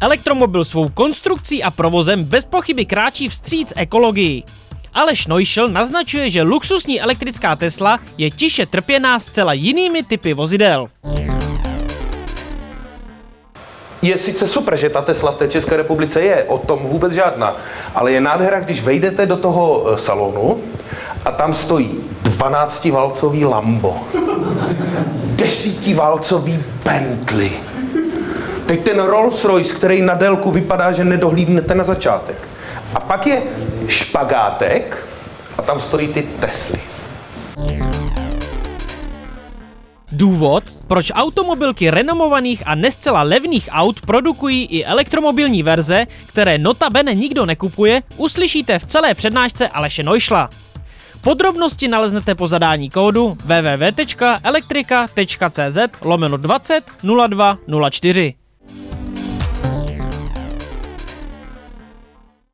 Elektromobil svou konstrukcí a provozem bez pochyby kráčí vstříc ekologii. Aleš Neuschel naznačuje, že luxusní elektrická Tesla je tiše trpěná zcela jinými typy vozidel. Je sice super, že ta Tesla v té České republice je, o tom vůbec žádná, ale je nádhera, když vejdete do toho eh, salonu a tam stojí 12-valcový Lambo, 10-valcový Bentley, teď ten Rolls Royce, který na délku vypadá, že nedohlídnete na začátek. A pak je špagátek a tam stojí ty Tesly. Důvod, proč automobilky renomovaných a nescela levných aut produkují i elektromobilní verze, které notabene nikdo nekupuje, uslyšíte v celé přednášce Aleše Nojšla. Podrobnosti naleznete po zadání kódu www.elektrika.cz lomeno 20 02 04.